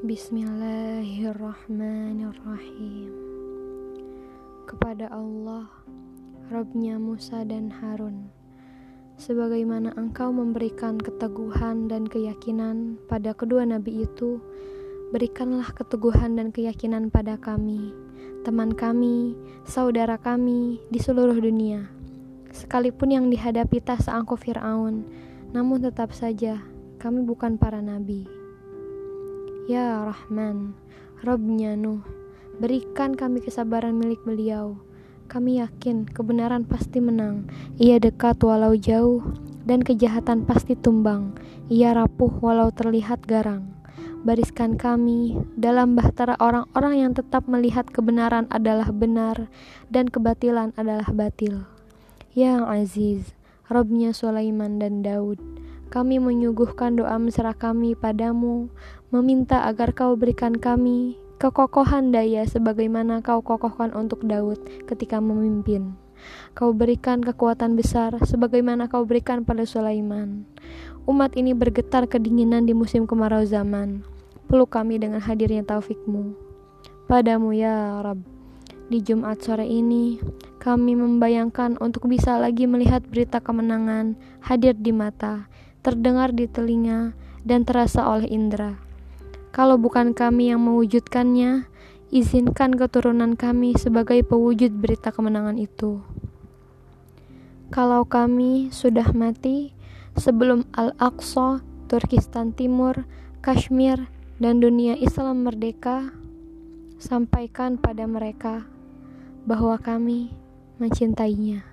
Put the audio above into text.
Bismillahirrahmanirrahim. Kepada Allah, Robnya Musa dan Harun Sebagaimana engkau memberikan keteguhan dan keyakinan pada kedua nabi itu Berikanlah keteguhan dan keyakinan pada kami Teman kami, saudara kami di seluruh dunia Sekalipun yang dihadapi tak seangkuh Fir'aun. Namun tetap saja kami bukan para nabi Ya Rahman, Robnya Nuh, berikan kami kesabaran milik beliau. Kami yakin kebenaran pasti menang. Ia dekat walau jauh, dan kejahatan pasti tumbang. Ia rapuh walau terlihat garang. Bariskan kami dalam bahtera orang-orang yang tetap melihat kebenaran adalah benar dan kebatilan adalah batil. Ya Aziz, Robnya Sulaiman dan Daud, kami menyuguhkan doa mesra kami padamu, meminta agar kau berikan kami kekokohan daya sebagaimana kau kokohkan untuk Daud ketika memimpin. Kau berikan kekuatan besar sebagaimana kau berikan pada Sulaiman. Umat ini bergetar kedinginan di musim kemarau zaman. Peluk kami dengan hadirnya taufikmu. Padamu ya Rabb. Di Jumat sore ini, kami membayangkan untuk bisa lagi melihat berita kemenangan hadir di mata, terdengar di telinga, dan terasa oleh indera. Kalau bukan kami yang mewujudkannya, izinkan keturunan kami sebagai pewujud berita kemenangan itu. Kalau kami sudah mati sebelum Al-Aqsa, Turkistan Timur, Kashmir, dan dunia Islam merdeka, sampaikan pada mereka bahwa kami mencintainya.